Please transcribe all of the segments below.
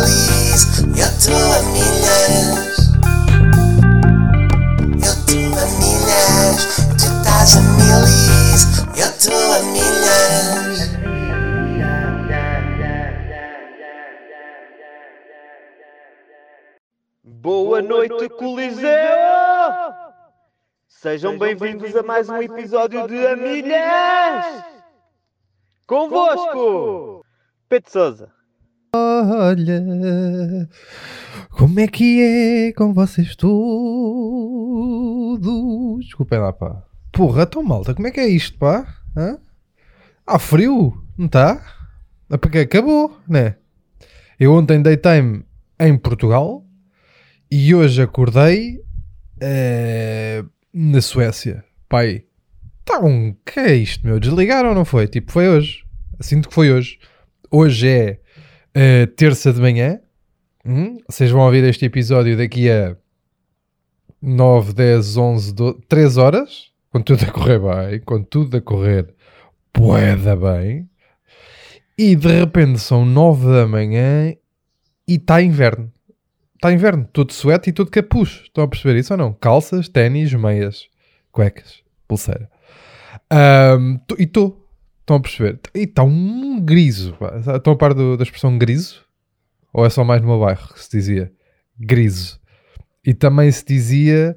milis, eu estou a milhas. Eu estou a milhas, tu estás a milis, eu estou a milhas. Boa noite, Coliseu! Sejam bem-vindos a mais um episódio de Amilhas! Convosco, Pedro Sousa. Olha, como é que é com vocês todos? Desculpem lá, pá. Porra, tão malta, como é que é isto, pá? Hã? Há frio, não está? É porque acabou, né? Eu ontem dei time em Portugal e hoje acordei eh, na Suécia. Pai, tá que é isto, meu? Desligaram ou não foi? Tipo, foi hoje. Sinto que foi hoje. Hoje é eh, terça de manhã. Hum? Vocês vão ouvir este episódio daqui a 9, 10, 11, 12, 3 horas. Com tudo a correr bem. Com tudo a correr poeda bem. E de repente são 9 da manhã e está inverno. Está inverno. Tudo suéte e tudo capuz. Estão a perceber isso ou não? Calças, ténis, meias, cuecas, pulseira. Tô- e estou. Estão a perceber? E está um griso. pá. Estão a par do- da expressão griso? Ou é só mais no meu bairro que se dizia? Griso. E também se dizia.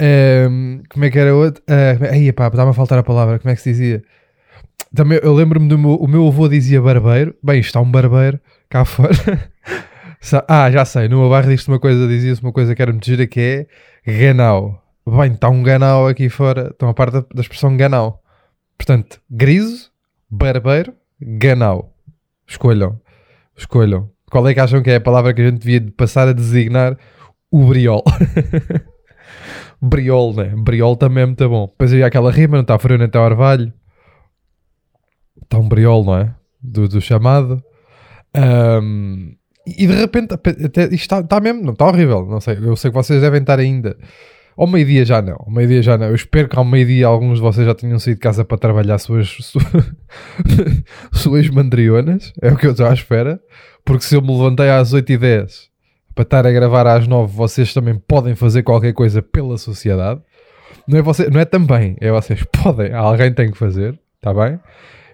ahm, como é que era outro? Uh, aí, pá, está-me a faltar a palavra. Como é que se dizia? Também, eu lembro-me do meu, o meu avô dizia barbeiro. Bem, está um barbeiro cá fora. Ah, já sei. No meu bairro diz-se uma coisa, dizia-se uma coisa que era muito gira que é ganau. Bem, está um ganau aqui fora. Estão a parte da, da expressão ganau. Portanto, griso, barbeiro, ganau. Escolham. Escolham. Qual é que acham que é a palavra que a gente devia de passar a designar o briol? briol, né? Briol também é muito bom. Depois havia aquela rima, não está frio nem está orvalho. Está um briol, não é? Do, do chamado. Ahm, e de repente, até, isto está, está mesmo, não está horrível. Não sei, eu sei que vocês devem estar ainda. Ao meio-dia já não, ao meio-dia já não. Eu espero que ao meio-dia alguns de vocês já tenham saído de casa para trabalhar suas, su- suas mandrionas. É o que eu estou à espera. Porque se eu me levantei às 8h10 para estar a gravar às 9 vocês também podem fazer qualquer coisa pela sociedade. Não é, você, não é também, é vocês podem. Alguém tem que fazer, está bem?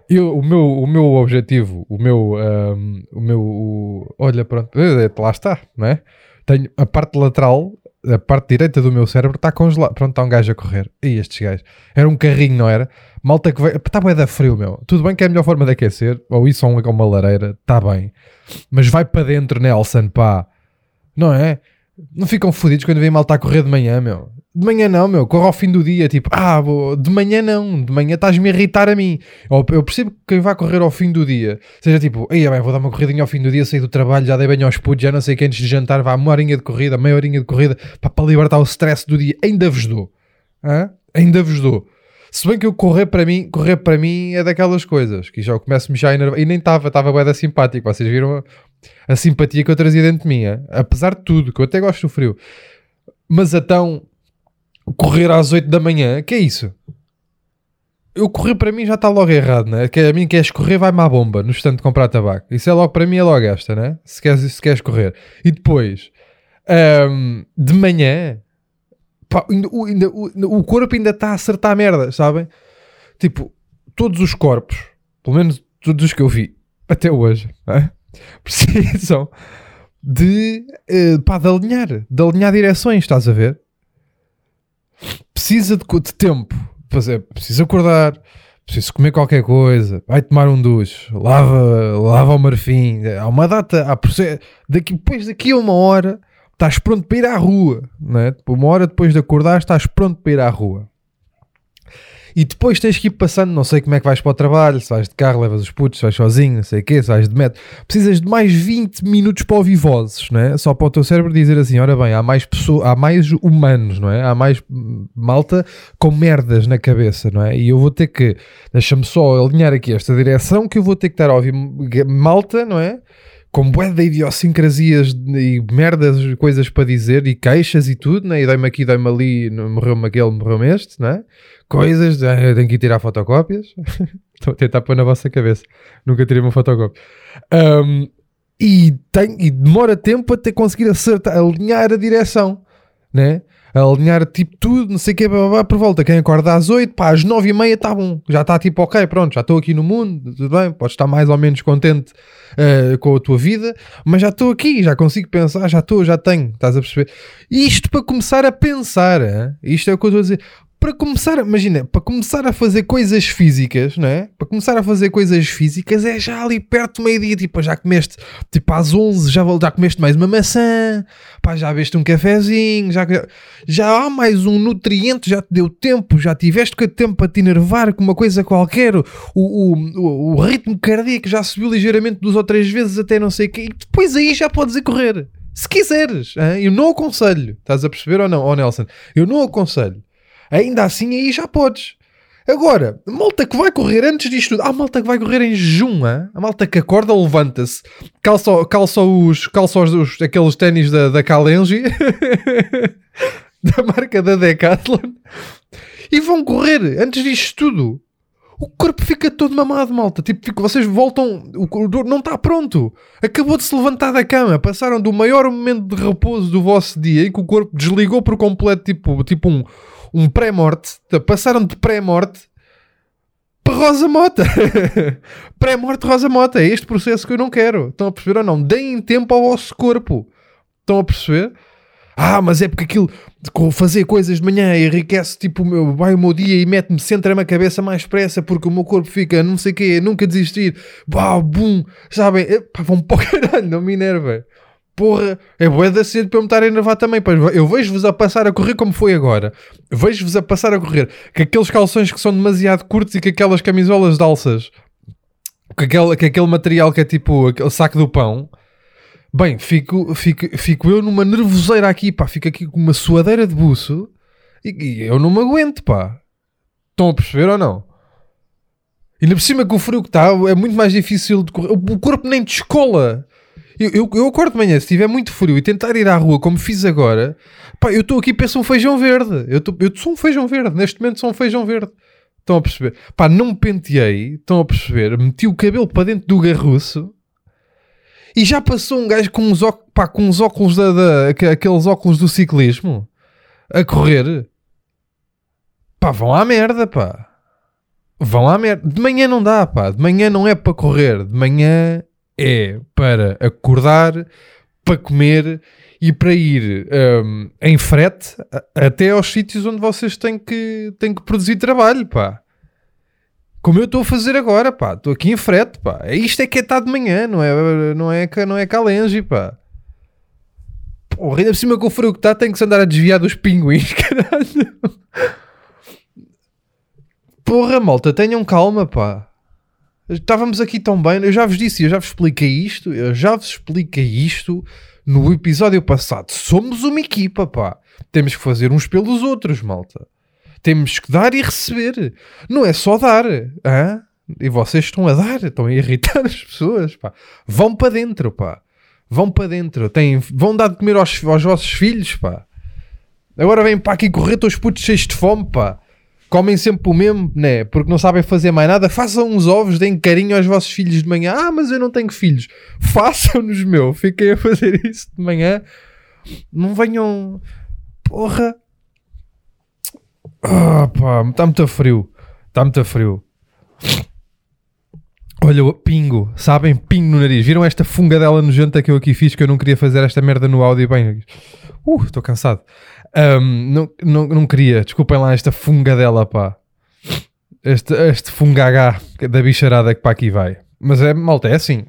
Eu, o, meu, o meu objetivo, o meu, ahm, o meu, o- olha, pronto, eh, lá está, não é? Tenho a parte lateral, a parte direita do meu cérebro está congelada. Pronto, está um gajo a correr. E estes gajos. Era um carrinho, não era? Malta que vai. Está bem da frio, meu. Tudo bem que é a melhor forma de aquecer, ou isso ou uma, uma lareira, está bem. Mas vai para dentro, Nelson, pá. Não é? Não ficam fodidos quando vem malta a correr de manhã, meu. De manhã não, meu. Corre ao fim do dia, tipo, ah, vou- de manhã não. De manhã estás-me a irritar a mim. Eu, percebo que quem vai correr ao fim do dia, seja tipo, ei, bem, vou dar uma corridinha ao fim do dia, sair do trabalho, já dei banho aos putos, já não sei quem antes de jantar, vá uma horinha de corrida, meia horinha de corrida, pá, para libertar o stress do dia. Ainda vos dou. Hã? Ainda vos dou. Se bem que eu correr para mim, correr para mim é daquelas coisas que já começo-me já a enervar. E nem estava, estava bué da simpático. Vocês viram a, a simpatia que eu trazia dentro de mim, apesar de tudo, que eu até gosto do frio. Mas então, correr às 8 da manhã, que é isso? Eu correr para mim já está logo errado, né? Que a mim queres correr, vai-me à bomba no estande de comprar tabaco. Isso é logo para mim, é logo esta, né? Se queres, se queres correr. E depois, ahm, de manhã, pá, ainda- o, ainda- o- o corpo ainda está a acertar merda, sabem? Tipo, todos os corpos, pelo menos todos os que eu vi até hoje, né? precisam de, eh, pá, de alinhar, de alinhar direções, estás a ver? Precisa de, de tempo, fazer, precisa acordar, preciso comer qualquer coisa, vai tomar um duche, lava, lava o marfim, há uma data, há daqui, depois daqui a uma hora estás pronto para ir à rua, né? uma hora depois de acordar estás pronto para ir à rua. E depois tens que ir passando, não sei como é que vais para o trabalho, se vais de carro, levas os putos, se vais sozinho, não sei o quê, se vais de metro. Precisas de mais 20 minutos para ouvir vozes, não é? Só para o teu cérebro dizer assim, ora bem, há mais pessoas, há mais humanos, não é? Há mais malta com merdas na cabeça, não é? E eu vou ter que, deixa-me só alinhar aqui esta direção, que eu vou ter que estar a ouvir malta, não é? Com bué de idiosincrasias e merdas, coisas para dizer e queixas e tudo, né? e dei-me aqui, dei-me ali, morreu-me aquele, morreu-me este, né? coisas, eh, tenho que ir tirar fotocópias. Estou a tentar pôr na vossa cabeça. Nunca tirei uma fotocópia. Ahm, e, tem, e demora tempo até conseguir acertar, alinhar a direção, né? Alinhar tipo tudo, não sei o que, por volta. Quem acorda às 8, pá, às 9 e meia está bom. Já está tipo, ok, pronto, já estou aqui no mundo, tudo bem, podes estar mais ou menos contente eh, com a tua vida, mas já estou aqui, já consigo pensar, já estou, já tenho, estás a perceber? Isto para começar a pensar, hein? isto é o que eu estou a dizer. Para começar, imagina, para começar a fazer coisas físicas, não é? Para começar a fazer coisas físicas é já ali perto do meio-dia, tipo, já comeste, tipo, às 11, já, já comeste mais uma maçã, pá, já bebeste um cafezinho, já, já há mais um nutriente, já te deu tempo, já tiveste tempo para te enervar com uma coisa qualquer, o, o, o, o ritmo cardíaco já subiu ligeiramente duas ou três vezes até não sei o quê, e depois aí já podes ir correr. Se quiseres, hein? eu não aconselho, estás a perceber ou não, Nelson? Eu não aconselho. Ainda assim, aí já podes. Agora, malta que vai correr antes disto tudo. Há malta que vai correr em hein? a malta que acorda, levanta-se, calça, calça, os, calça os, os- aqueles ténis da, da Kalenji, da marca da Decathlon, e vão correr antes disto tudo. O corpo fica todo mamado, malta. Tipo, fica- vocês voltam. O corredor não está pronto. Acabou de se levantar da cama. Passaram do maior momento de repouso do vosso dia em que o corpo desligou por completo, tipo, tipo um, um pré-morte. Passaram de pré-morte para Rosa Mota. pré-morte Rosa Mota. É este processo que eu não quero. Estão a perceber ou não? Deem tempo ao vosso corpo. Estão a perceber? Ah, mas é porque aquilo com fazer coisas de manhã enriquece tipo meu, vai o meu dia e mete-me, centra-me a cabeça mais pressa porque o meu corpo fica não sei o quê, nunca desistir. Bah, bum, sabem? Epá, vão para o caralho, não me enervem. Porra, é bué da cedo para eu me estar a enervar também. Pois eu vejo-vos a passar a correr como foi agora. Vejo-vos a passar a correr com aqueles calções que são demasiado curtos e com aquelas camisolas de alças. Com aquele, com aquele material que é tipo aquele saco do pão. Bem, fico, fico, fico eu numa nervoseira aqui, pá. Fico aqui com uma suadeira de buço e, e eu não me aguento, pá. Estão a perceber ou não? E ainda por cima com o frio que está, é muito mais difícil de correr. O corpo nem descola. Eu, eu, eu acordo de manhã, se estiver muito frio e tentar ir à rua como fiz agora, pá, eu estou aqui penso um feijão verde. Eu, tô, eu sou um feijão verde, neste momento sou um feijão verde. Estão a perceber? Pá, não me penteei, estão a perceber? Meti o cabelo para dentro do garruço e já passou um gajo com uns, pá, com uns óculos da, da- aqu- aqueles óculos do ciclismo a correr. Pá, vão à merda, pá. Vão à merda. De manhã não dá, pá. De manhã não é para correr. De manhã é para acordar, para comer e para ir hum, em frete até aos sítios onde vocês têm que, têm que produzir trabalho, pá. Como eu estou a fazer agora, pá. Estou aqui em frete, pá. É Isto é que é estar de manhã, não é, não é, não é calengi, pá. Porra, ainda por cima com o frio que está, tem que se andar a desviar dos pinguins, caralho. Porra, malta, tenham calma, pá. Estávamos aqui tão bem, eu já vos disse, eu já vos expliquei isto, eu já vos expliquei isto no episódio passado. Somos uma equipa, pá. Temos que fazer uns pelos outros, malta. Temos que dar e receber. Não é só dar, hã? E vocês estão a dar, estão a irritar as pessoas, pá. Vão para dentro, pá. Vão para dentro. Têm, vão dar de comer aos, aos vossos filhos, pá. Agora vêm para aqui correr, todos putos cheios de fome, pá. Comem sempre o mesmo, né? Porque não sabem fazer mais nada. Façam uns ovos, deem carinho aos vossos filhos de manhã. Ah, mas eu não tenho filhos. Façam-nos, meu. Fiquem a fazer isso de manhã. Não venham. Porra. Ah, pá, está muito frio. Está muito frio. Olha, pingo, sabem? Pingo no nariz. Viram esta fungadela nojenta que eu aqui fiz que eu não queria fazer esta merda no áudio bem. Uh, estou cansado. Ahm, não, não, não queria, desculpem lá esta fungadela, pá. Este, este fungagá da bicharada que para aqui vai. Mas é, malta, é assim.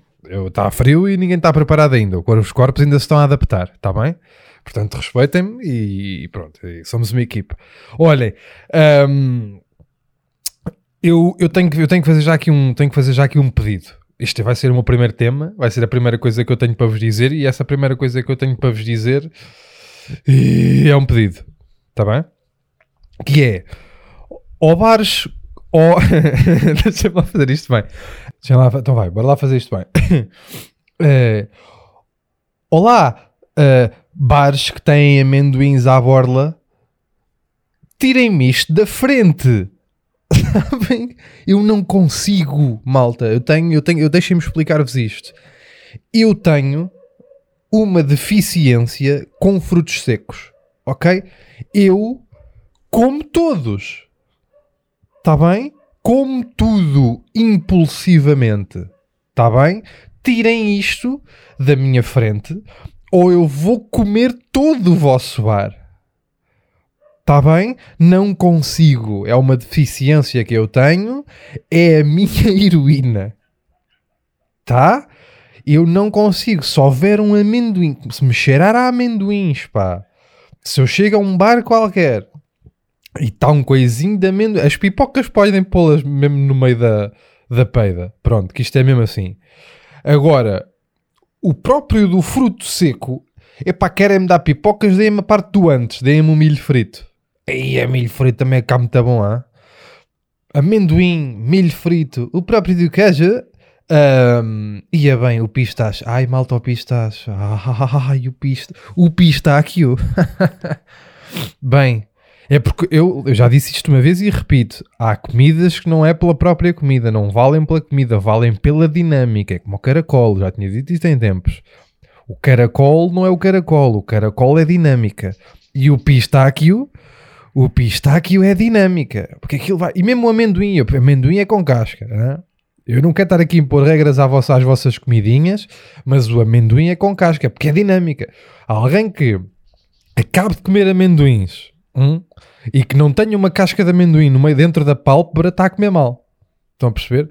Está frio e ninguém está preparado ainda. Os corpos ainda se estão a adaptar, está bem? Portanto, respeitem-me e, pronto, somos uma equipa. Olhem, ahm, eu, eu, tenho que, eu tenho que fazer já aqui um, tenho que fazer já aqui um pedido. Este vai ser o meu primeiro tema, vai ser a primeira coisa que eu tenho para vos dizer, e essa primeira coisa que eu tenho para vos dizer e é um pedido, está bem? Que é ou bares ou deixa-me lá fazer isto bem. Lá, então vai, bora lá fazer isto bem. Eh, olá, eh, bares que têm amendoins à borla, tirem-me isto da frente. Eu não consigo, malta. Eu tenho, eu tenho, eu deixem-me explicar-vos isto. Eu tenho uma deficiência com frutos secos, ok? Eu como todos, está bem? Como tudo impulsivamente, está bem? Tirem isto da minha frente ou eu vou comer todo o vosso bar. Está bem? Não consigo. É uma deficiência que eu tenho. É a minha heroína. Tá? Eu não consigo. Se houver um amendoim, se me cheirar a amendoins, pá. Se eu chego a um bar qualquer e está um coisinho de amendoim, as pipocas podem pô-las mesmo no meio da, da peida. Pronto, que isto é mesmo assim. Agora, o próprio do fruto seco, epá, querem-me dar pipocas, deem-me a parte do antes, deem-me o milho frito. Aí, é milho frito também é cá muito bom, ah? Amendoim, milho frito, o próprio do queijo, Ahm, ia bem, o pistache. Ai, malta, o pistache. Ai, o pistache. O pistáquio. bem, é porque eu, eu já disse isto uma vez e repito: há comidas que não é pela própria comida, não valem pela comida, valem pela dinâmica. É como o caracol, já tinha dito isto em tempos. O caracol não é o caracol, o caracol é dinâmica. E o pistáquio, o pistáquio é dinâmica. Porque aquilo vai. E mesmo o amendoim, o amendoim é com casca. hã? Eu não quero estar aqui a impor regras à vossa- às vossas comidinhas, mas o amendoim é com casca, porque é dinâmica. Alguém que acabe de comer amendoins hum, e que não tenha uma casca de amendoim no meio dentro da pálpebra, está a comer mal. Estão a perceber?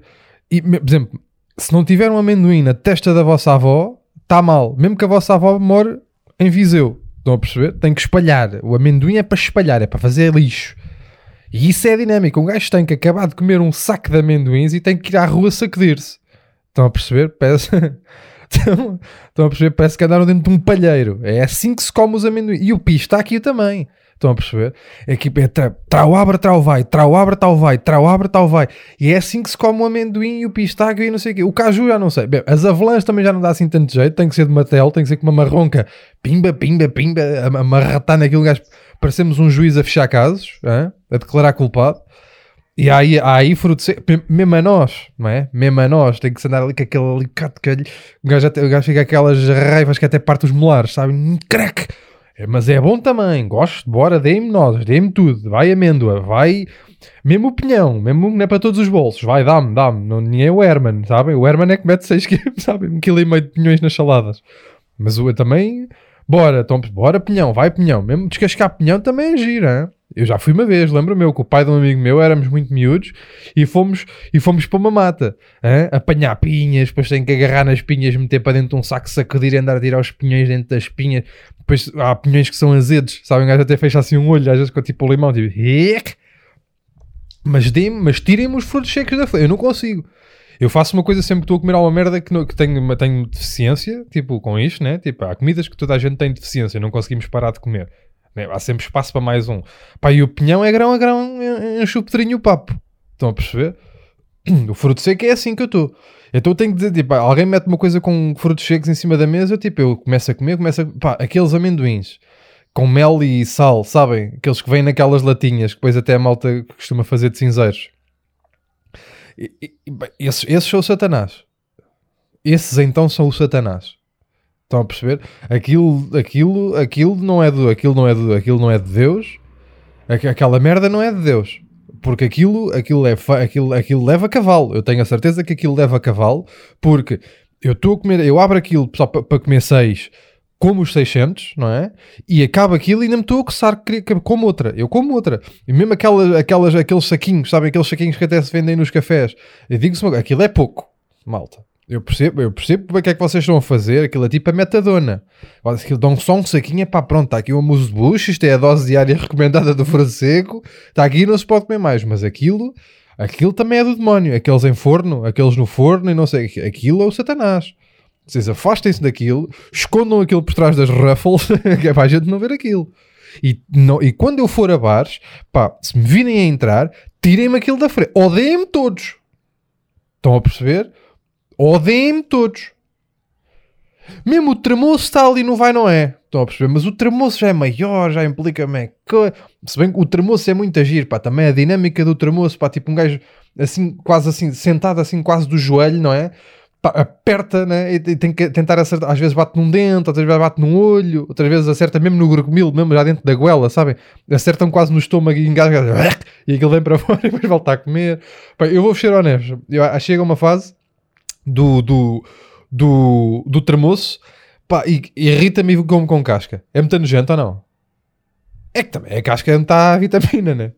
E, por exemplo, se não tiver um amendoim na testa da vossa avó, está mal. Mesmo que a vossa avó more em Viseu. Estão a perceber? Tem que espalhar. O amendoim é para espalhar, é para fazer lixo. E isso é dinâmico. Um gajo tem que acabar de comer um saco de amendoins e tem que ir à rua sacudir-se. Estão a perceber? Parece... Estão, estão a perceber? Parece que andaram dentro de um palheiro. É assim que se come os amendoins. E o pistáquio também. Estão a perceber? É que é tra, trau abra, trau vai, trau abra, tal vai, trau abra, tal vai. E é assim que se come o amendoim e o pistáquio e não sei o quê. O caju já não sei. Bem, as avelãs também já não dá assim tanto jeito. Tem que ser de matel, tem que ser com uma marronca. Pimba, pimba, pimba. A, a marratar naquilo gajo. Parecemos um juiz a fechar casos, hã? a declarar culpado. E há aí, há aí fruto seco, mesmo a nós, não é? Mesmo a nós, tem que se andar ali com aquele alicate que o gajo, até, o gajo fica aquelas raivas que até parte os molares, sabe? Hum, Crack! É, mas é bom também, gosto, bora, deem-me nós, deem-me tudo, vai amêndoa, vai mesmo o pinhão, mesmo não é para todos os bolsos, vai, dá-me, dá-me, não, é o Herman, sabem? O Herman é que mete 6 quilos, sabem? Um quilo e meio de pinhões nas saladas, mas o também, bora, então, bora pinhão, vai pinhão, mesmo descascar pinhão também é gira? Eu já fui uma vez, lembro-me eu, que o pai de um amigo meu, éramos muito miúdos, e fomos, e fomos para uma mata, hein? apanhar pinhas, depois tem que agarrar nas pinhas, meter para dentro de um saco, sacudir e andar a tirar os pinhões dentro das pinhas. Depois há pinhões que são azedos, sabem? O gajo até fecha assim um olho, às vezes com tipo o limão, tipo, mas, mas tirem-me os frutos secos da folha. Eu não consigo. Eu faço uma coisa sempre que estou a comer alguma merda que, não- que tenho, tenho deficiência, tipo, com isto, né? Tipo, há comidas que toda a gente tem deficiência, não conseguimos parar de comer. né? Há sempre espaço para mais um. Pá, e o pinhão é grão a grão, enche o pedrinho o papo. Estão a perceber? O fruto seco é assim que eu estou. Então eu tenho que dizer, tipo, alguém mete uma coisa com frutos secos em cima da mesa, tipo, eu começo a comer, começo a... Pá, aqueles amendoins com mel e sal, sabem? Aqueles que vêm naquelas latinhas, que depois até a malta costuma fazer de cinzeiros. Esses, esses são o satanás. Esses então são o satanás. Estão a perceber? Aquilo, aquilo, aquilo não é do, aquilo não é do, aquilo não é de Deus. Aqu- Aquela merda não é de Deus. Porque aquilo, aquilo, é, aquilo, aquilo leva a cavalo. Eu tenho a certeza que aquilo leva a cavalo. Porque eu estou a comer, eu abro aquilo só para comer seis, como os 600, não é? E acaba aquilo e ainda me estou a coçar, como outra. Eu como outra. E mesmo aquelas, aquelas, aqueles saquinhos, sabem? Aqueles saquinhos que até se vendem nos cafés. Eu digo-se, aquilo é pouco, malta. Eu percebo, eu percebo é que é que vocês estão a fazer. Aquilo é tipo a metadona. Dão só um saquinho, pá, pronto, está aqui o amuso de bucho, isto é a dose diária recomendada do seco. Está aqui e não se pode comer mais. Mas aquilo, aquilo também é do demónio. Aqueles em forno, aqueles no forno e não sei. Aquilo é o satanás. Vocês afastem-se daquilo, escondam aquilo por trás das ruffles, que é para a gente não ver aquilo. E, não, e quando eu for a bares, pá, se me virem a entrar, tirem-me aquilo da frente. Odeiem-me todos. Estão a perceber? Odeiem-me todos. Mesmo o tremoço está ali no vai não é. Estão a perceber? Mas o tremoço já é maior, já implica me Se bem que o tremoço é muito agir, pá. Também a dinâmica do tremoço, pá. Tipo um gajo assim, quase assim, sentado assim, quase do joelho, não é? Aperta, né? E tem que tentar acertar. Às vezes bate num dente, outras vezes bate num olho, outras vezes acerta mesmo no gorgomil, mesmo já dentro da goela, sabem? Acertam quase no estômago e engasga e aquilo vem para fora e depois volta a comer. Pá, eu vou ser honesto, eu, ah, chega uma fase do, do, do, do tremoço pá, e irrita-me como com casca. É muito nojento ou não? É que também a casca não está a vitamina, né?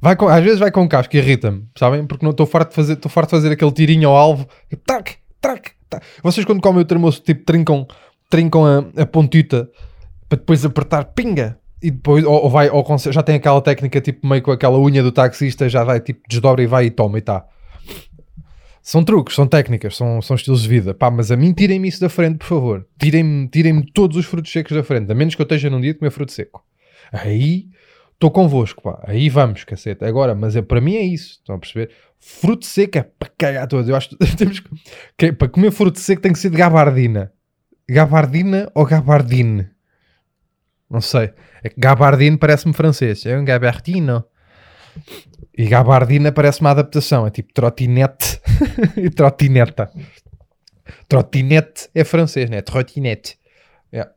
Vai com, às vezes vai com casca e irrita-me, sabem? Porque não estou farto de fazer, estou farto de fazer aquele tirinho ao alvo. Tac, tac, tac. Vocês quando comem o tremoço, tipo, trincam, trincam a, a pontita para depois apertar, pinga. E depois, ou, ou vai, ou já tem aquela técnica, tipo, meio com aquela unha do taxista, já vai, tipo, desdobra e vai e toma e tá. São truques, são técnicas, são, são estilos de vida. Pá, mas a mim tirem-me isso da frente, por favor. Tirem-me tirem todos os frutos secos da frente, a menos que eu esteja num dia de comer fruto seco. Aí estou convosco, pá. Aí vamos, cacete. Agora, mas é, para mim é isso. Estão a perceber? Fruto seco é para cagar todos. Eu acho que temos que, para comer fruto seco tem que ser de gabardina. Gabardina ou gabardine? Não sei. É gabardine parece-me francês. É um gabardino. E gabardina parece uma adaptação. É tipo trotinete e trotineta. Trotinete é francês, né? Trotinete. Yeah.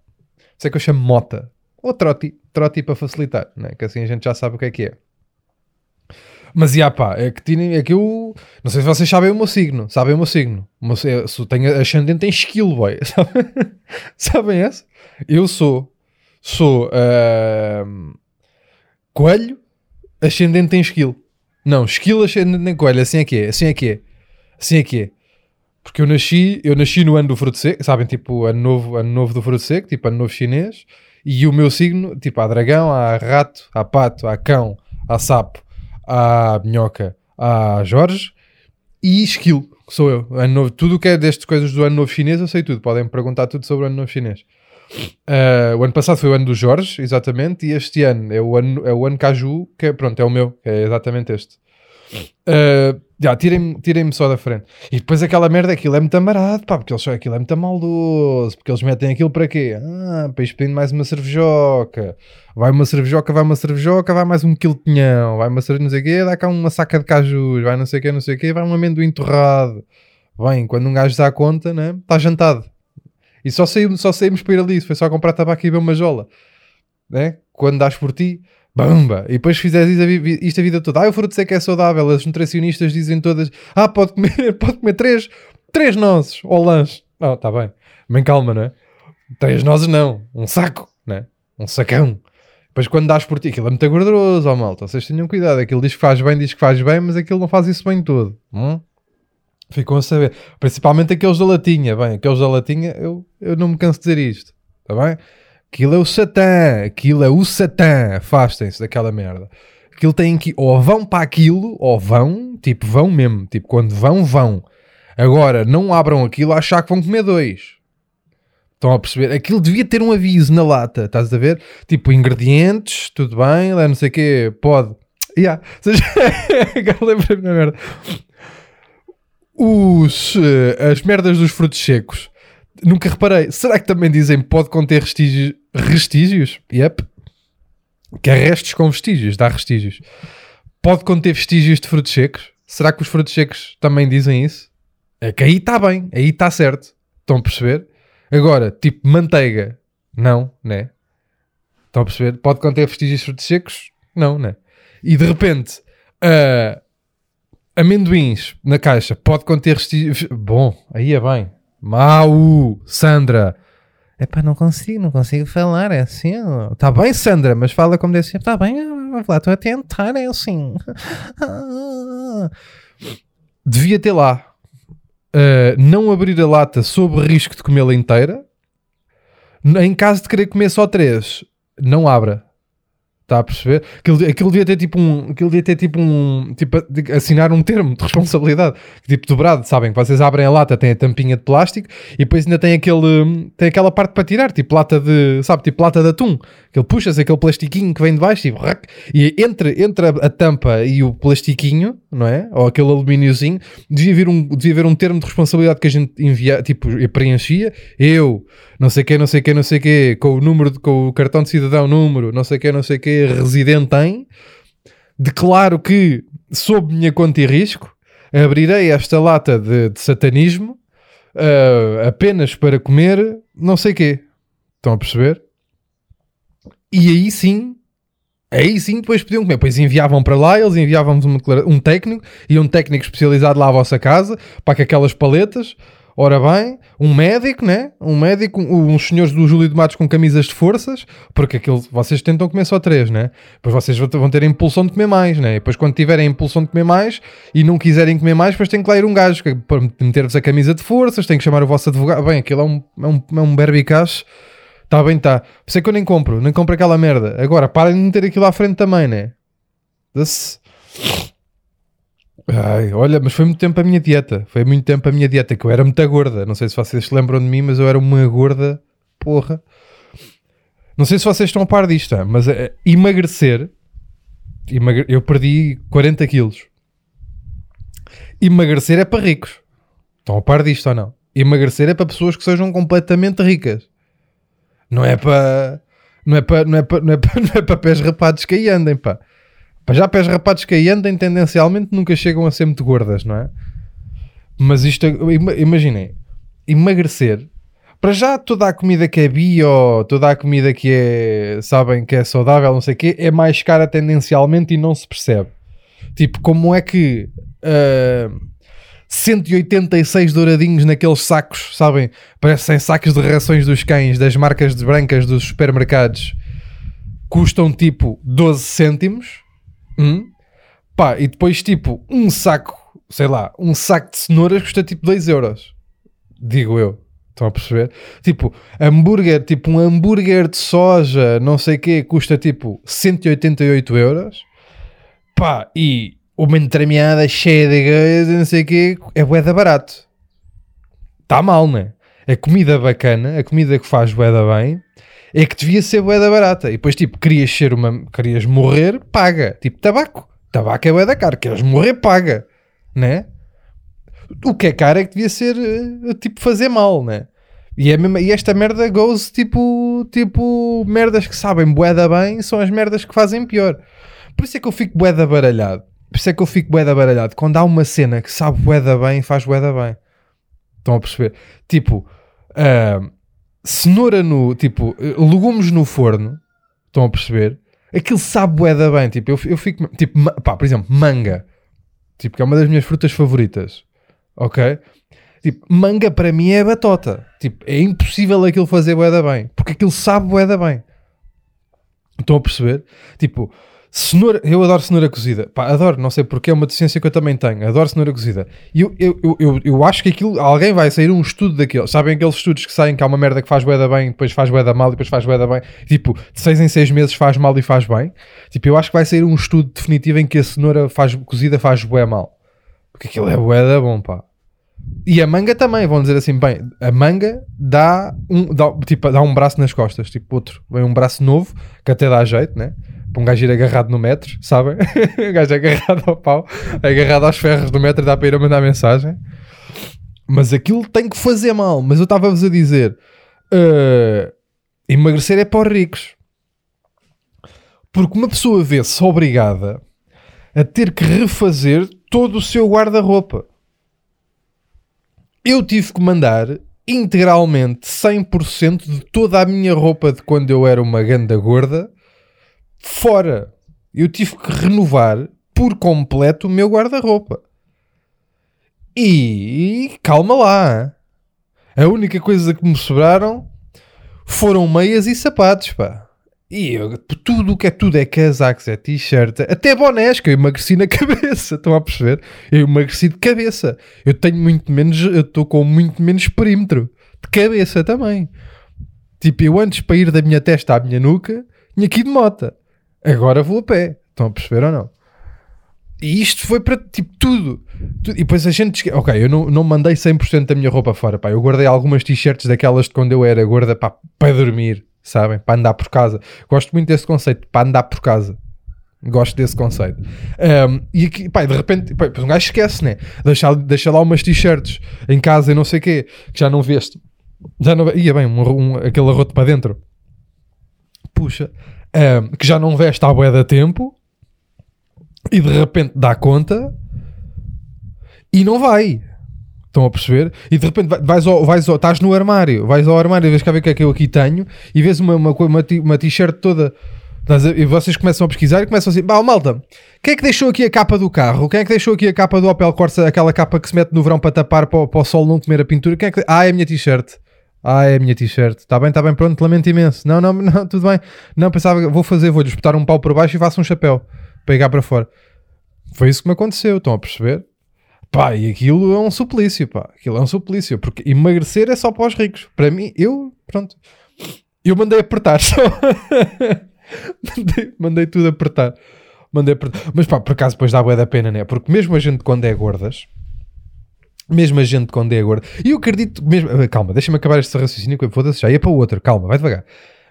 Sei que eu chamo mota. Ou troti. Troti para facilitar, né? Que assim a gente já sabe o que é que é. Mas, já pá, é que, tirem- é que eu... Não sei se vocês sabem o meu signo. Sabem o meu signo. Se eu tenho ascendente em esquilo, boy. Sabem, sabem essa? Eu sou... Sou... ahm, coelho ascendente em esquilo. Não, esquilo ascendente em coelho. Assim é que é. Assim é que é. Assim é que é. Porque eu nasci, eu nasci no ano do fruto seco, sabem? Tipo, ano novo, ano novo do fruto seco, tipo, ano novo chinês. E o meu signo, tipo, há dragão, há rato, há pato, há cão, há sapo, há minhoca, há Jorge e esquilo, que sou eu. Ano novo, tudo o que é destas coisas do ano novo chinês, eu sei tudo. Podem me perguntar tudo sobre o ano novo chinês. Ah, o ano passado foi o ano do Jorge, exatamente, e este ano é o ano, é o ano Caju, que é, pronto, é o meu, é exatamente este. Ah, já, tirem-me tirem só da frente. E depois aquela merda, aquilo é muito amarado, pá, porque eles, aquilo é muito maldoso, porque eles metem aquilo para quê? Ah, para pedindo mais uma cervejoca. Vai uma cervejoca, vai uma cervejoca, vai mais um quilo de pinhão, vai uma cerveja, não sei o quê, dá cá uma saca de cajus, vai não sei o quê, não sei o quê, vai um amendoim torrado. Bem, quando um gajo dá conta, né, está jantado. E só saímos, só saímos para ir ali, foi só comprar tabaco e beber uma jola. Né? Quando dás por ti, bamba! E depois fizeres isto a, vida toda. Ah, o fruto seco é saudável. As nutricionistas dizem todas: Ah, pode comer, pode comer três, três nozes ao lanche. Não, está bem. Bem calma, não é? Três nozes não. Um saco, né? Um sacão. Depois quando dás por ti, aquilo é muito gorduroso, ó malta. Vocês tenham cuidado. Aquilo diz que faz bem, diz que faz bem, mas aquilo não faz isso bem todo. Hum? Ficam a saber. Principalmente aqueles da latinha. Bem, aqueles da latinha, eu, eu não me canso de dizer isto. Está bem? Aquilo é o Satã. Aquilo é o Satã. Afastem-se daquela merda. Aquilo tem que... Ou vão para aquilo, ou vão, tipo, vão mesmo. Tipo, quando vão, vão. Agora, não abram aquilo a achar que vão comer dois. Estão a perceber? Aquilo devia ter um aviso na lata, estás a ver? Tipo, ingredientes, tudo bem, não sei o quê, pode. Yeah. Agora lembrei-me da merda. Os, eh, as merdas dos frutos secos. Nunca reparei. Será que também dizem pode conter vestígios? Restígios? Yep. Que é restos com vestígios, dá restígios. Pode conter vestígios de frutos secos? Será que os frutos secos também dizem isso? É que aí está bem, aí está certo. Estão a perceber? Agora, tipo manteiga, não, né? Estão a perceber? Pode conter vestígios de frutos secos? Não, né? E de repente, ah, amendoins na caixa pode conter vestígios. Bom, aí é bem. Mau, Sandra. É pá, não consigo, não consigo falar, é assim. Está bem, Sandra, mas fala como deve ser. Está bem, lá, estou a tentar, é assim. Devia ter lá. Uh, não abrir a lata sob risco de comê-la inteira. Em caso de querer comer só três, não abra. Está a perceber? Aquilo, aquilo devia ter tipo um. Aquilo devia ter tipo um. Tipo, assinar um termo de responsabilidade. Tipo dobrado, sabem? Que vocês abrem a lata, tem a tampinha de plástico e depois ainda tem aquele. Tem aquela parte para tirar, tipo lata de. Sabe? Tipo lata de atum. Aquele puxas aquele plastiquinho que vem de baixo tipo, rac, e entre, entre a, a tampa e o plastiquinho, não é? Ou aquele alumíniozinho, devia haver um, devia haver um termo de responsabilidade que a gente envia, tipo, preenchia. Eu, não sei quê, não sei quê, não sei quê, com o número, com o cartão de cidadão, número, não sei quê, não sei quê, residente em, declaro que, sob minha conta e risco, abrirei esta lata de, de satanismo ah, apenas para comer não sei quê. Estão a perceber? E aí sim, aí sim depois podiam comer. Depois enviavam para lá, eles enviavam-vos um técnico, e um técnico especializado lá à vossa casa, para que aquelas paletas, ora bem, um médico, né? Um médico, uns senhores do Júlio de Matos com camisas de forças, porque aquilo, vocês tentam comer só três, né? Depois vocês vão ter- a impulsão de comer mais, né? E depois quando tiverem a impulsão de comer mais e não quiserem comer mais, depois tem que lá ir um gajo para meter-vos a camisa de forças, tem que chamar o vosso advogado. Bem, aquilo é um, é um, é um berbicacho. Está bem, está. Por isso é que eu nem compro, nem compro aquela merda. Agora, parem de meter aquilo à frente também, né? Desse- Ai, olha, mas foi muito tempo a minha dieta. Foi muito tempo a minha dieta, que eu era muito gorda. Não sei se vocês se lembram de mim, mas eu era uma gorda. Porra. Não sei se vocês estão a par disto, mas eh, emagrecer. emagre- Eu perdi 40 quilos. Emagrecer é para ricos. Estão a par disto ou não? Emagrecer é para pessoas que sejam completamente ricas. Não é para. Não é para, não é para, não é para, não é para pés rapados que aí andem, pá. Para já pés rapados que aí andem, tendencialmente nunca chegam a ser muito gordas, não é? Mas isto, ima- imaginem, emagrecer, para já toda a comida que é bio, toda a comida que é, sabem, que é saudável, não sei o quê, é mais cara tendencialmente e não se percebe. Tipo, como é que ah, 186 douradinhos naqueles sacos, sabem? Parecem sacos de rações dos cães das marcas de brancas dos supermercados custam tipo 12 cêntimos. Hum? Pá, e depois tipo um saco, sei lá, um saco de cenouras custa tipo 2 euros. Digo eu. Estão a perceber? Tipo, hambúrguer, tipo um hambúrguer de soja, não sei o quê, custa tipo 188 euros. Pá, e uma entremeada cheia de coisas, não sei o quê, é bué barato. Está mal, não é? A comida bacana, a comida que faz bué bem, é que devia ser bué da barata. E depois, tipo, querias ser uma... Querias morrer, paga. Tipo, tabaco. Tabaco é bué da caro. Queres morrer, paga. Né? O que é caro é que devia ser, eh, tipo, fazer mal, né? E, é mesmo- e esta merda goes, tipo, tipo, merdas que sabem bué da bem são as merdas que fazem pior. Por isso é que eu fico bué da baralhado. Por isso é que eu fico bué da baralhado. Quando há uma cena que sabe bué da bem, faz bué da bem. Estão a perceber? Tipo, ah, cenoura no, tipo, legumes no forno. Estão a perceber? Aquilo sabe da bem. Tipo, eu, eu fico, tipo, pá, por exemplo, manga. Tipo, que é uma das minhas frutas favoritas. Ok? Tipo, manga para mim é batota. Tipo, é impossível aquilo fazer bué da bem. Porque aquilo sabe da bem. Estão a perceber? Tipo, cenoura, eu adoro cenoura cozida. Pá, adoro, não sei porque é uma deficiência que eu também tenho. Adoro cenoura cozida. E eu, eu, eu, eu, acho que aquilo, alguém vai sair um estudo daquele. Sabem aqueles estudos que saem que há uma merda que faz bué da bem, depois faz bué da mal, depois faz bué da bem. Tipo, de 6 em 6 meses faz mal e faz bem. Tipo, eu acho que vai sair um estudo definitivo em que a cenoura faz, cozida faz bué mal. Porque aquilo é bué da bom, pá. E a manga também, vão dizer assim, bem, a manga dá um, dá, tipo, dá um braço nas costas, tipo outro, vem um braço novo, que até dá jeito, né? Para um gajo ir agarrado no metro, sabem? o gajo agarrado ao pau, agarrado aos ferros do metro, dá para ir a mandar mensagem. Mas aquilo tem que fazer mal. Mas eu estava-vos a dizer, eh, emagrecer é para os ricos. Porque uma pessoa vê-se obrigada a ter que refazer todo o seu guarda-roupa eu tive que mandar integralmente 100% de toda a minha roupa de quando eu era uma ganda gorda fora. Eu tive que renovar por completo o meu guarda-roupa. E calma lá. A única coisa que me sobraram foram meias e sapatos, pá. E eu- tudo o que é tudo é casacos, é t-shirt, até bonés, que eu emagreci na cabeça, estão a perceber? Eu emagreci de cabeça. Eu tenho muito menos, eu estou com muito menos perímetro de cabeça também. Tipo, eu antes para ir da minha testa à minha nuca, tinha aqui de mota. Agora vou a pé. Estão a perceber ou não? E isto foi para tipo tudo. Tu- E depois a gente. Ok, eu não, não mandei 100% da minha roupa fora. Pá. Eu guardei algumas t-shirts daquelas de quando eu era gorda para dormir, sabem? Para andar por casa. Gosto muito desse conceito, para andar por casa. Gosto desse conceito. Um, e aqui, pá, de repente, pá, um gajo esquece, né? Deixa, deixa lá umas t-shirts em casa e não sei o quê, que já não veste. Já não. Ia bem, um, um, aquele arroto para dentro. Puxa. Um, que já não veste há bué da tempo e de repente dá conta e não vai. Estão a perceber? E de repente vai- vais ao, vais ao, estás no armário, vais ao armário e vês cá ver o que é que eu aqui tenho e vês uma, uma, uma, uma t-shirt toda. a- E vocês começam a pesquisar e começam assim: Bah, malta, quem é que deixou aqui a capa do carro? Quem é que deixou aqui a capa do Opel Corsa, aquela capa que se mete no verão para tapar para, o- para o sol não comer a pintura? Quem é que... Ah, é a minha t-shirt. Ah, é a minha t-shirt. Está bem, está bem, pronto, lamento imenso. Não, não, não, tudo bem. Não, pensava, vou fazer, vou-lhe espetar um pau por baixo e faço um chapéu para ir cá para fora. Foi isso que me aconteceu, estão a perceber? Pá, e aquilo é um suplício, pá. Aquilo é um suplício, porque emagrecer é só para os ricos. Para mim, eu, pronto. Eu mandei apertar só. mandei, mandei tudo apertar. Mandei apertar. Mas pá, por acaso depois dá bué da pena, né? Porque mesmo a gente quando é gordas, mesmo a gente quando é gorda, e eu acredito, mesmo, ah, calma, deixa-me acabar este raciocínio, que foda-se, já ia para o outro, calma, vai devagar.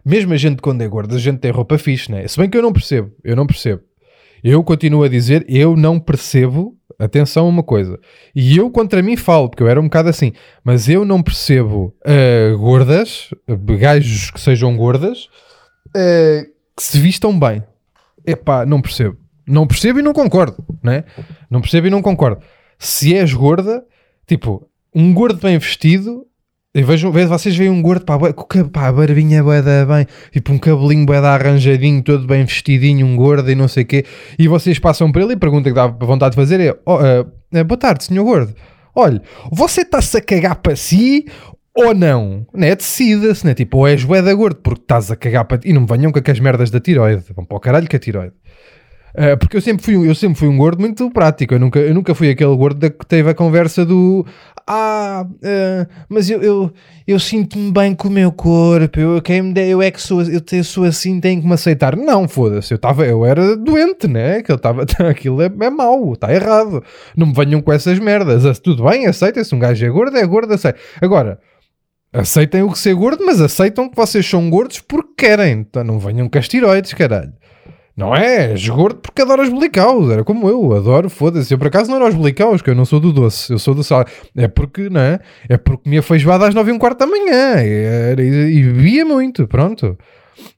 Mesmo a gente quando é gorda, a gente tem roupa fixe, né? Se bem que eu não percebo, eu não percebo. Eu continuo a dizer, eu não percebo, atenção a uma coisa, e eu contra mim falo, porque eu era um bocado assim, mas eu não percebo ah, gordas, gajos que sejam gordas, ah, que se vistam bem. Epá, não percebo. Não percebo e não concordo, né? Não percebo e não concordo. Se és gorda, tipo, um gordo bem vestido, vejo, vejo vocês veem um gordo, pá, com pá, a barbinha bué da bem, tipo um cabelinho bué da arranjadinho, todo bem vestidinho, um gordo e não sei o quê, e vocês passam por ele e a pergunta que dá vontade de fazer é, "Oh, ah, boa tarde, senhor gordo, olha, você está-se a cagar para si ou não? Né? Decida-se, né? Tipo, ou és bué da gordo porque estás a cagar para ti, e não me venham com aquelas merdas da tiroide, vão para o caralho que a tiroide. Uh, porque eu sempre, fui, eu sempre fui um gordo muito prático. Eu nunca, eu nunca fui aquele gordo da que teve a conversa do Ah, uh, mas eu, eu, eu sinto-me bem com o meu corpo. Eu, quem me der, eu é que sou, eu, te- sou assim, tenho que me aceitar. Não, foda-se. Eu, eu era doente, né? Que eu tava, aquilo é, é mau, está errado. Não me venham com essas merdas. Tudo bem, aceitem-se. Um gajo é gordo, é gordo, aceita. Agora. Aceitem o que ser gordo, mas aceitam que vocês são gordos porque querem. Então não venham com as tiroides, caralho. Não é? És gordo porque adoras blicaus. Era como eu, adoro, foda-se. Eu por acaso não era os blicaus, que eu não sou do doce, eu sou do sal. É porque, não é? É porque comia feijoada às 9 e um quarto da manhã Era- e, e bebia muito, pronto.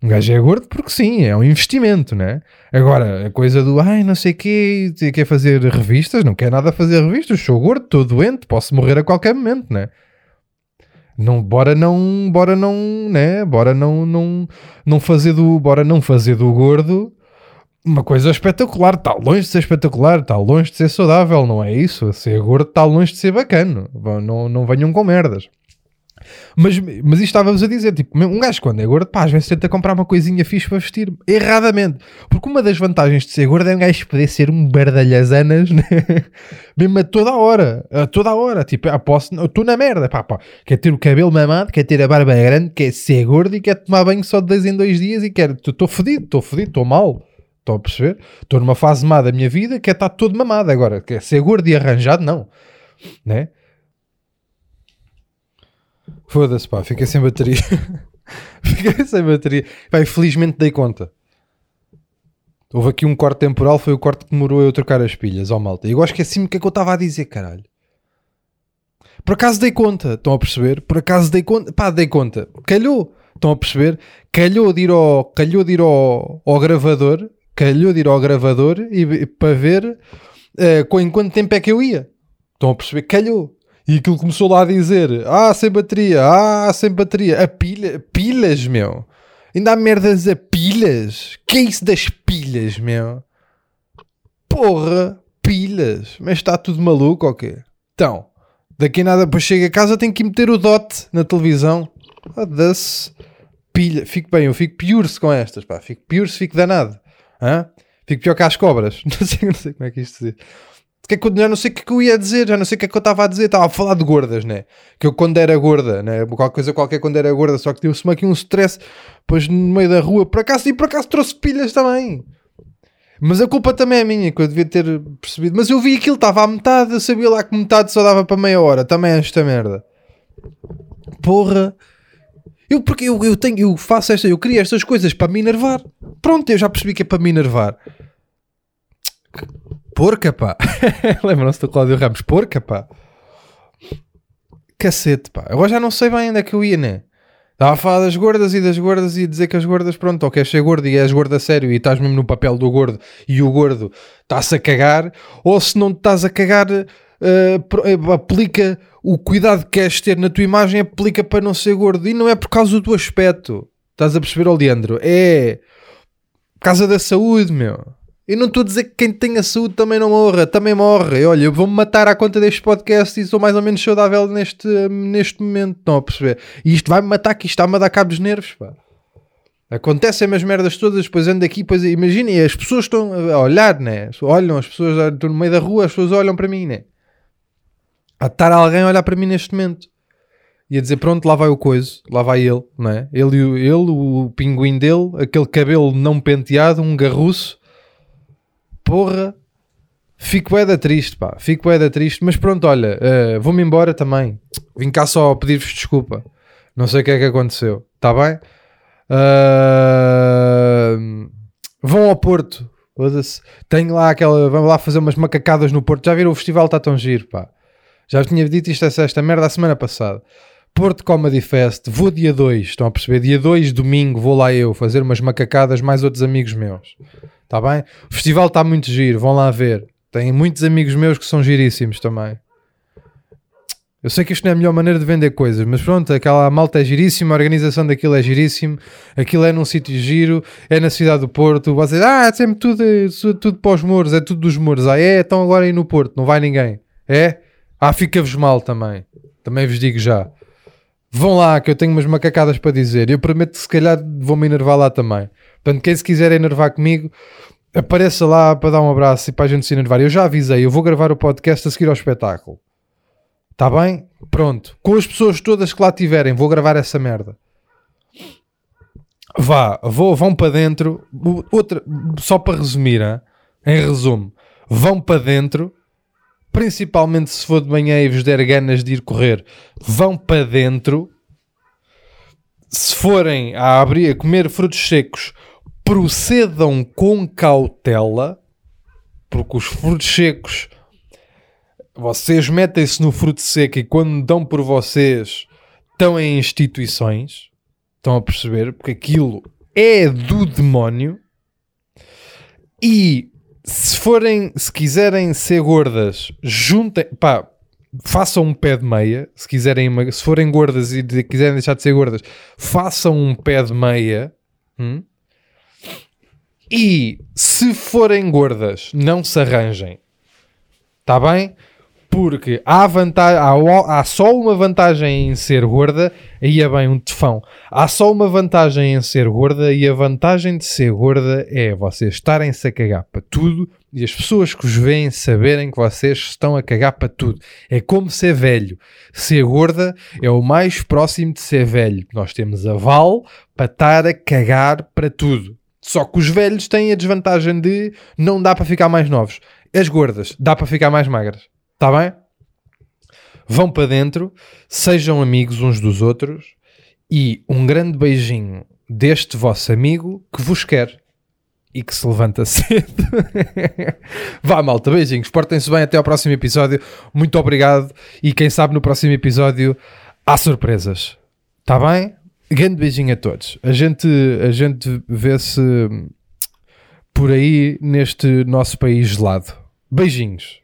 Um gajo é gordo porque sim, é um investimento, né? Agora, a coisa do ai, não sei o quê, quer fazer revistas, não quer nada fazer revistas, sou gordo, estou doente, posso morrer a qualquer momento, né? Não, bora não, bora não, né? Bora não, não, não fazer do, bora não fazer do gordo uma coisa espetacular. Está longe de ser espetacular, está longe de ser saudável, não é isso? Ser gordo está longe de ser bacana. Não, não venham com merdas. Mas, mas isto estávamos a dizer, tipo, um gajo quando é gordo, pá, às vezes tenta comprar uma coisinha fixe para vestir, erradamente. Porque uma das vantagens de ser gordo é um gajo poder ser um bardalhazanas, né? mesmo a toda a hora, a toda a hora. Tipo, ah, estou na merda, pá, pá. Quer ter o cabelo mamado, quer ter a barba grande, quer ser gordo e quer tomar banho só de dois em dois dias e quer, estou fodido, estou fodido, estou mal. Estou a perceber? Estou numa fase má da minha vida, quer estar todo mamado agora, quer ser gordo e arranjado, não. Né? Foda-se, pá, fiquei sem bateria. fiquei sem bateria. Pá, felizmente dei conta. Houve aqui um corte temporal, foi o corte que demorou eu trocar as pilhas, ó malta. E eu esqueci-me o que é que eu estava a dizer, caralho. Por acaso dei conta, estão a perceber? Por acaso dei conta, pá, dei conta. Calhou, estão a perceber? Calhou de ir ao, calhou de ir ao, ao gravador, calhou de ir ao gravador e, para ver eh, com, em quanto tempo é que eu ia. Estão a perceber? Calhou. E aquilo começou lá a dizer: Ah, sem bateria, ah, sem bateria. A pilha, pilas, meu. Ainda há merdas a pilhas. Que é isso das pilhas, meu? Porra, pilhas. Mas está tudo maluco ou quê? Então, daqui a nada, depois chego a casa, tenho que meter o dot na televisão. Foda-se. Pilha. Fico bem, eu fico pior-se com estas, pá. Fico pior-se, fico danado. Hã? Fico pior que as cobras. Não sei, não sei como é que isto diz. Que é que já não sei o que é que eu ia dizer, já não sei o que é que eu estava a dizer, estava a falar de gordas, né? Que eu quando era gorda, né? Qualquer coisa qualquer quando era gorda, só que deu-se-me aqui um stress, depois no meio da rua, por acaso, e por acaso trouxe pilhas também. Mas a culpa também é minha, que eu devia ter percebido. Mas eu vi aquilo, estava à metade, eu sabia lá que metade só dava para meia hora, também é esta merda. Porra. Eu, porque eu, eu tenho, eu faço esta, eu crio estas coisas para me enervar. Pronto, eu já percebi que é para me enervar. Porca, pá. Lembram-se do Cláudio Ramos? Porca, pá. Cacete, pá. Agora já não sei bem onde é que eu ia, né? Estava a falar das gordas e das gordas e dizer que as gordas, pronto, ou queres ser gordo e és gordo a sério e estás mesmo no papel do gordo e o gordo está-se a cagar, ou se não estás a cagar, eh, aplica o cuidado que queres ter na tua imagem aplica para não ser gordo. E não é por causa do teu aspecto. Estás a perceber, Leandro? É por causa da saúde, meu. Eu não estou a dizer que quem tem a saúde também não morra, também morre. Olha, eu vou-me matar à conta deste podcast e sou mais ou menos saudável neste, neste momento. Estão a perceber? E isto vai-me matar, que isto está-me a dar cabo dos nervos, pá. Acontecem as merdas todas, depois ando aqui, depois imaginem, as pessoas estão a olhar, né? Olham, as pessoas, estou no meio da rua, as pessoas olham para mim, né? A estar alguém a olhar para mim neste momento e a dizer: Pronto, lá vai o coiso, lá vai ele, não é? Ele, ele o pinguim dele, aquele cabelo não penteado, um garruço, porra. Fico é da triste, pá, fico é da triste, mas pronto, olha, eh, vou-me embora também. Vim cá só pedir-vos desculpa, não sei o que é que aconteceu, está bem? Ah, vão ao Porto, tenho lá aquela, vamos lá fazer umas macacadas no Porto. Já viram o festival está tão giro, pá. Já vos tinha dito isto esta, esta merda a semana passada. Porto Comedy Fest, vou dia 2, estão a perceber? Dia 2, domingo, vou lá eu fazer umas macacadas, mais outros amigos meus. Está bem? O festival está muito giro, vão lá ver. Tem muitos amigos meus que são giríssimos também. Eu sei que isto não é a melhor maneira de vender coisas, mas pronto, aquela malta é giríssima, a organização daquilo é giríssimo, aquilo é num sítio giro, é na cidade do Porto. Vocês, ah, é sempre tudo, tudo, para os muros, é tudo dos muros. Ah, é? Então agora aí no Porto, não vai ninguém. É? Ah, fica-vos mal também. Também vos digo já. Vão lá, que eu tenho umas macacadas para dizer. Eu prometo que se calhar vou-me enervar lá também. Portanto, quem se quiser enervar comigo, apareça lá para dar um abraço e para a gente se enervar. Eu já avisei, eu vou gravar o podcast a seguir ao espetáculo. Está bem? Pronto. Com as pessoas todas que lá tiverem, vou gravar essa merda. Vá, vou, vão para dentro. Outra, só para resumir, hein? em resumo, vão para dentro. Principalmente se for de manhã e vos der ganas de ir correr, vão para dentro. Se forem a abrir a comer frutos secos, procedam com cautela, porque os frutos secos vocês metem-se no fruto seco e quando dão por vocês estão em instituições, estão a perceber, porque aquilo é do demónio. E se forem, se quiserem ser gordas, juntem, pá, façam um pé de meia. Se quiserem, se forem gordas e de- quiserem deixar de ser gordas, façam um pé de meia. hum? E se forem gordas, não se arranjem. Está bem? Porque há, vantagem, há, há só uma vantagem em ser gorda, aí é bem um tefão. Há só uma vantagem em ser gorda, e a vantagem de ser gorda é vocês estarem-se a cagar para tudo e as pessoas que os veem saberem que vocês estão a cagar para tudo. É como ser velho. Ser gorda é o mais próximo de ser velho. Nós temos aval para estar a cagar para tudo. Só que os velhos têm a desvantagem de não dá para ficar mais novos. As gordas dá para ficar mais magras. Está bem? Vão para dentro, sejam amigos uns dos outros e um grande beijinho deste vosso amigo que vos quer e que se levanta cedo. Vá, malta, beijinhos. Portem-se bem até ao próximo episódio. Muito obrigado. E quem sabe no próximo episódio há surpresas. Está bem? Grande beijinho a todos. A gente, a gente vê-se por aí neste nosso país gelado. Beijinhos.